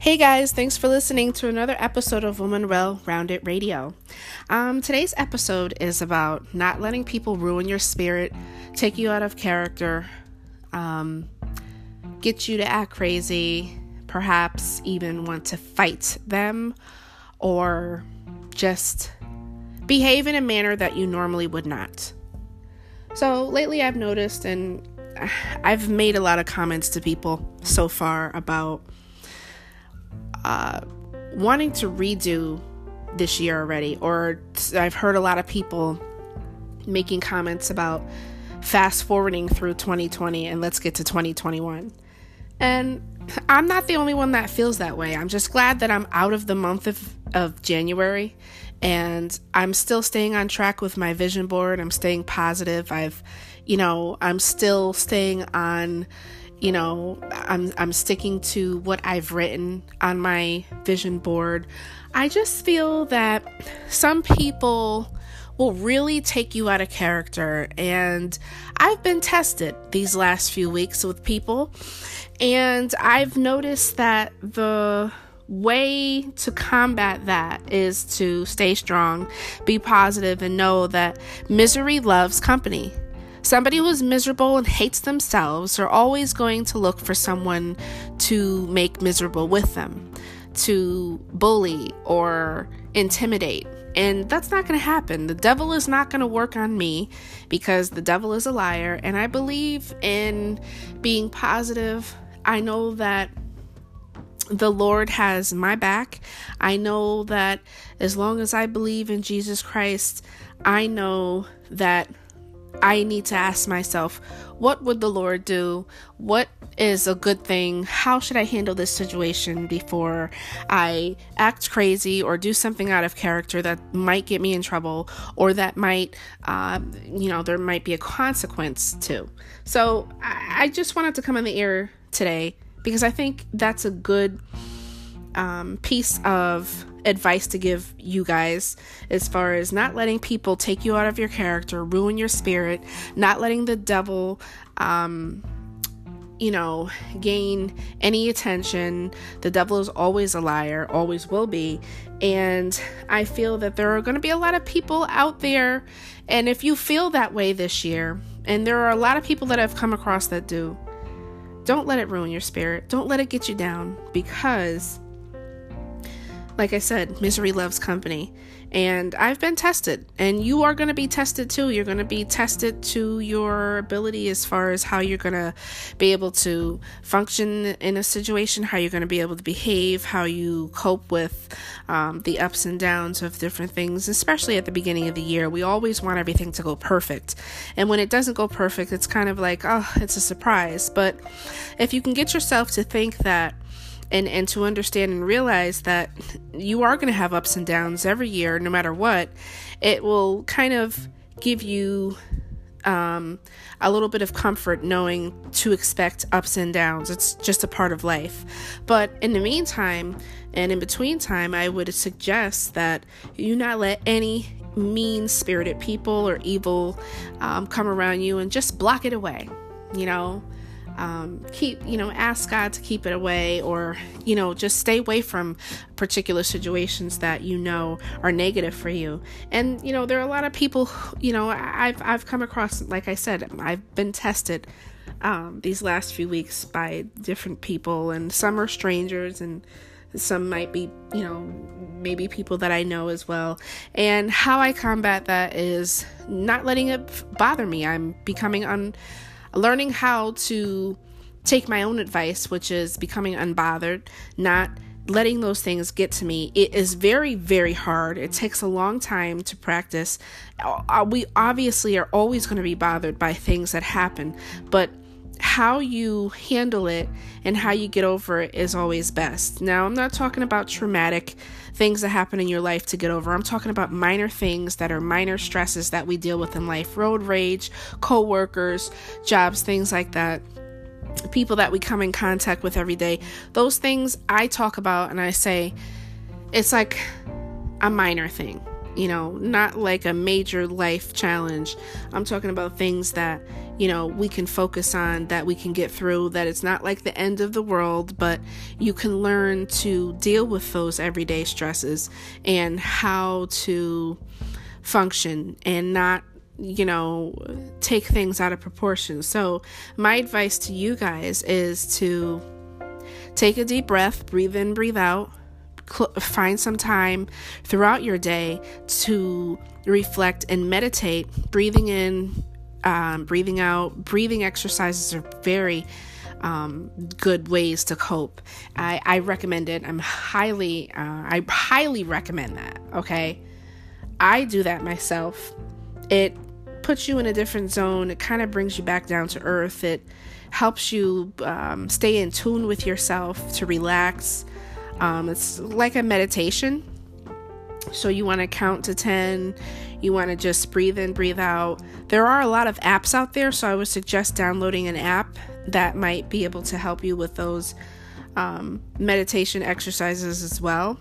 Hey guys, thanks for listening to another episode of Woman Well Rounded Radio. Um, today's episode is about not letting people ruin your spirit, take you out of character, um, get you to act crazy, perhaps even want to fight them, or just behave in a manner that you normally would not. So, lately I've noticed, and I've made a lot of comments to people so far about uh, wanting to redo this year already, or I've heard a lot of people making comments about fast forwarding through 2020 and let's get to 2021. And I'm not the only one that feels that way. I'm just glad that I'm out of the month of, of January and I'm still staying on track with my vision board. I'm staying positive. I've, you know, I'm still staying on you know i'm i'm sticking to what i've written on my vision board. I just feel that some people will really take you out of character. And i've been tested these last few weeks with people. And i've noticed that the way to combat that is to stay strong be positive and know that misery loves company Somebody who's miserable and hates themselves are always going to look for someone to make miserable with them, to bully or intimidate. And that's not going to happen. The devil is not going to work on me because the devil is a liar. And I believe in being positive. I know that the Lord has my back. I know that as long as I believe in Jesus Christ, I know that I need to ask myself, what would the Lord do? What is a good thing? How should I handle this situation before I act crazy or do something out of character that might get me in trouble or that might, uh, you know, there might be a consequence to? So I, I just wanted to come in the air today because I think that's a good um, piece of advice to give you guys as far as not letting people take you out of your character, ruin your spirit, not letting the devil, um, you know, gain any attention. The devil is always a liar, always will be. And I feel that there are going to be a lot of people out there. And if you feel that way this year, and there are a lot of people that I've come across that do, don't let it ruin your spirit. Don't let it get you down because like I said, misery loves company. And I've been tested, and you are going to be tested too. You're going to be tested to your ability as far as how you're going to be able to function in a situation, how you're going to be able to behave, how you cope with um, the ups and downs of different things, especially at the beginning of the year. We always want everything to go perfect. And when it doesn't go perfect, it's kind of like, oh, it's a surprise. But if you can get yourself to think that, and and to understand and realize that you are going to have ups and downs every year no matter what it will kind of give you um, a little bit of comfort knowing to expect ups and downs. It's just a part of life. But in the meantime, and in between time, I would suggest that you not let any mean spirited people or evil um, come around you and just block it away. You know, um, keep you know ask god to keep it away or you know just stay away from particular situations that you know are negative for you. And you know there are a lot of people you know i've i've come across like i said i've been tested um, these last few weeks by different people and some are strangers and some might be you know maybe people that i know as well. And how i combat that is not letting it bother me. I'm becoming un learning how to take my own advice, which is becoming unbothered, not letting those things get to me. It is very, very hard. It takes a long time to practice. Uh, we obviously are always going to be bothered by things that happen, but how you handle it and how you get over it is always best. Now, I'm not talking about traumatic things that happen in your life to get over. I'm talking about minor things that are minor stresses that we deal with in life road rage, co workers, jobs, things like that. People that we come in contact with every day. Those things I talk about and I say it's like a minor thing. You know, not like a major life challenge. I'm talking about things that, you know, we can focus on, that we can get through, that it's not like the end of the world, but you can learn to deal with those everyday stresses and how to function and not you know, take things out of proportion. So, my advice to you guys is to take a deep breath, breathe in, breathe out, cl- find some time throughout your day to reflect and meditate. Breathing in, um, breathing out, breathing exercises are very um, good ways to cope. I, I recommend it. I'm highly, uh, I highly recommend that. Okay, I do that myself. It puts you in a different zone. It kind of brings you back down to earth. It helps you um, stay in tune with yourself to relax um, it's like a meditation. So you want to count to 10. You want to just breathe in, breathe out. There are a lot of apps out there, so I would suggest downloading an app that might be able to help you with those um, meditation exercises as well.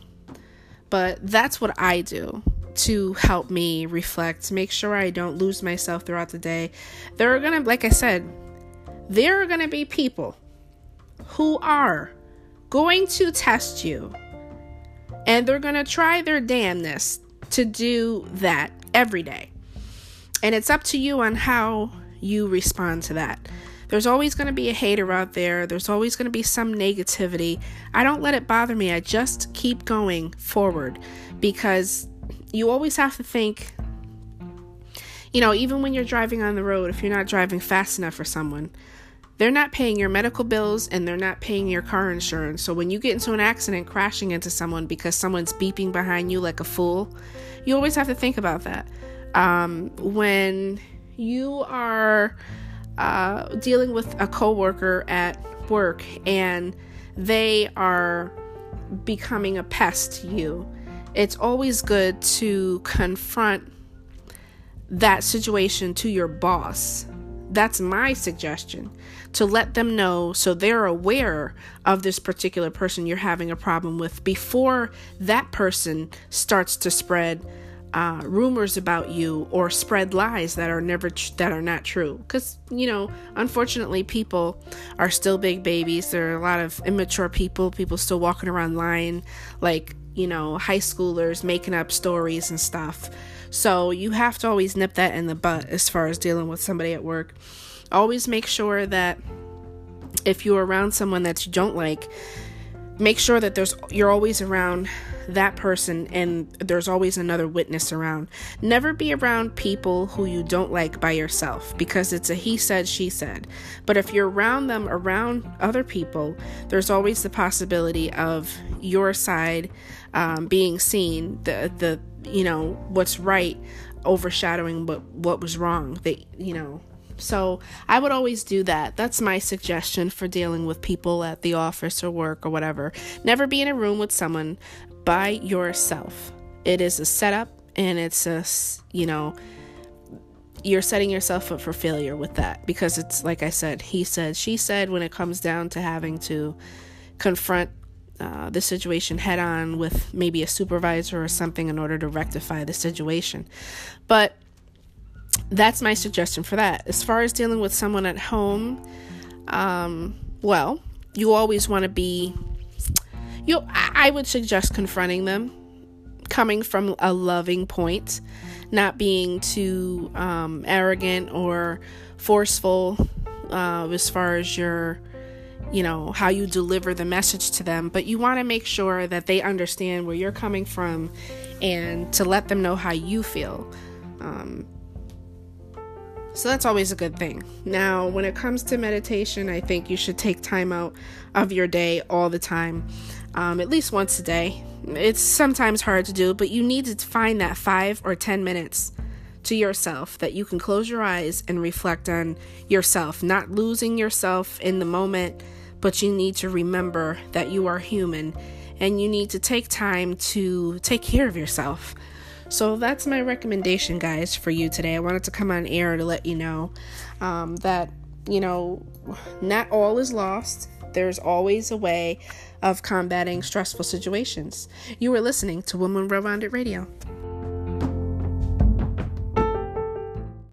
But that's what I do to help me reflect, make sure I don't lose myself throughout the day. There are going to, like I said, there are going to be people who are going to test you. And they're going to try their damnness to do that every day. And it's up to you on how you respond to that. There's always going to be a hater out there. There's always going to be some negativity. I don't let it bother me. I just keep going forward because you always have to think, you know, even when you're driving on the road, if you're not driving fast enough for someone, they're not paying your medical bills and they're not paying your car insurance. So when you get into an accident crashing into someone because someone's beeping behind you like a fool, you always have to think about that. Um, when you are uh, dealing with a coworker at work and they are becoming a pest to you, it's always good to confront that situation to your boss that's my suggestion to let them know so they're aware of this particular person you're having a problem with before that person starts to spread uh, rumors about you or spread lies that are never tr- that are not true. Because you know unfortunately people are still big babies. There are a lot of immature people people still walking around lying like you know high schoolers making up stories and stuff so you have to always nip that in the butt as far as dealing with somebody at work. Always make sure that if you're around someone that you don't like, make sure that there's you're always around that person and there's always another witness around. Never be around people who you don't like by yourself because it's a he said, she said. But if you're around them, around other people, there's always the possibility of your side um, being seen, the, the, you know, what's right overshadowing what, what was wrong. they you know, so I would always do that. That's my suggestion for dealing with people at the office or work or whatever. Never be in a room with someone by yourself. It is a setup and it's a, you know, you're setting yourself up for failure with that because it's like I said, he said, she said when it comes down to having to confront uh, the situation head on with maybe a supervisor or something in order to rectify the situation. But that's my suggestion for that. As far as dealing with someone at home, um, well, you always want to be. You, I would suggest confronting them, coming from a loving point, not being too um, arrogant or forceful uh, as far as your you know how you deliver the message to them but you want to make sure that they understand where you're coming from and to let them know how you feel um, so that's always a good thing. Now, when it comes to meditation, I think you should take time out of your day all the time, um, at least once a day. It's sometimes hard to do, but you need to find that five or 10 minutes to yourself that you can close your eyes and reflect on yourself, not losing yourself in the moment, but you need to remember that you are human and you need to take time to take care of yourself. So that's my recommendation, guys, for you today. I wanted to come on air to let you know um, that, you know, not all is lost. There's always a way of combating stressful situations. You are listening to Woman Well Rounded Radio.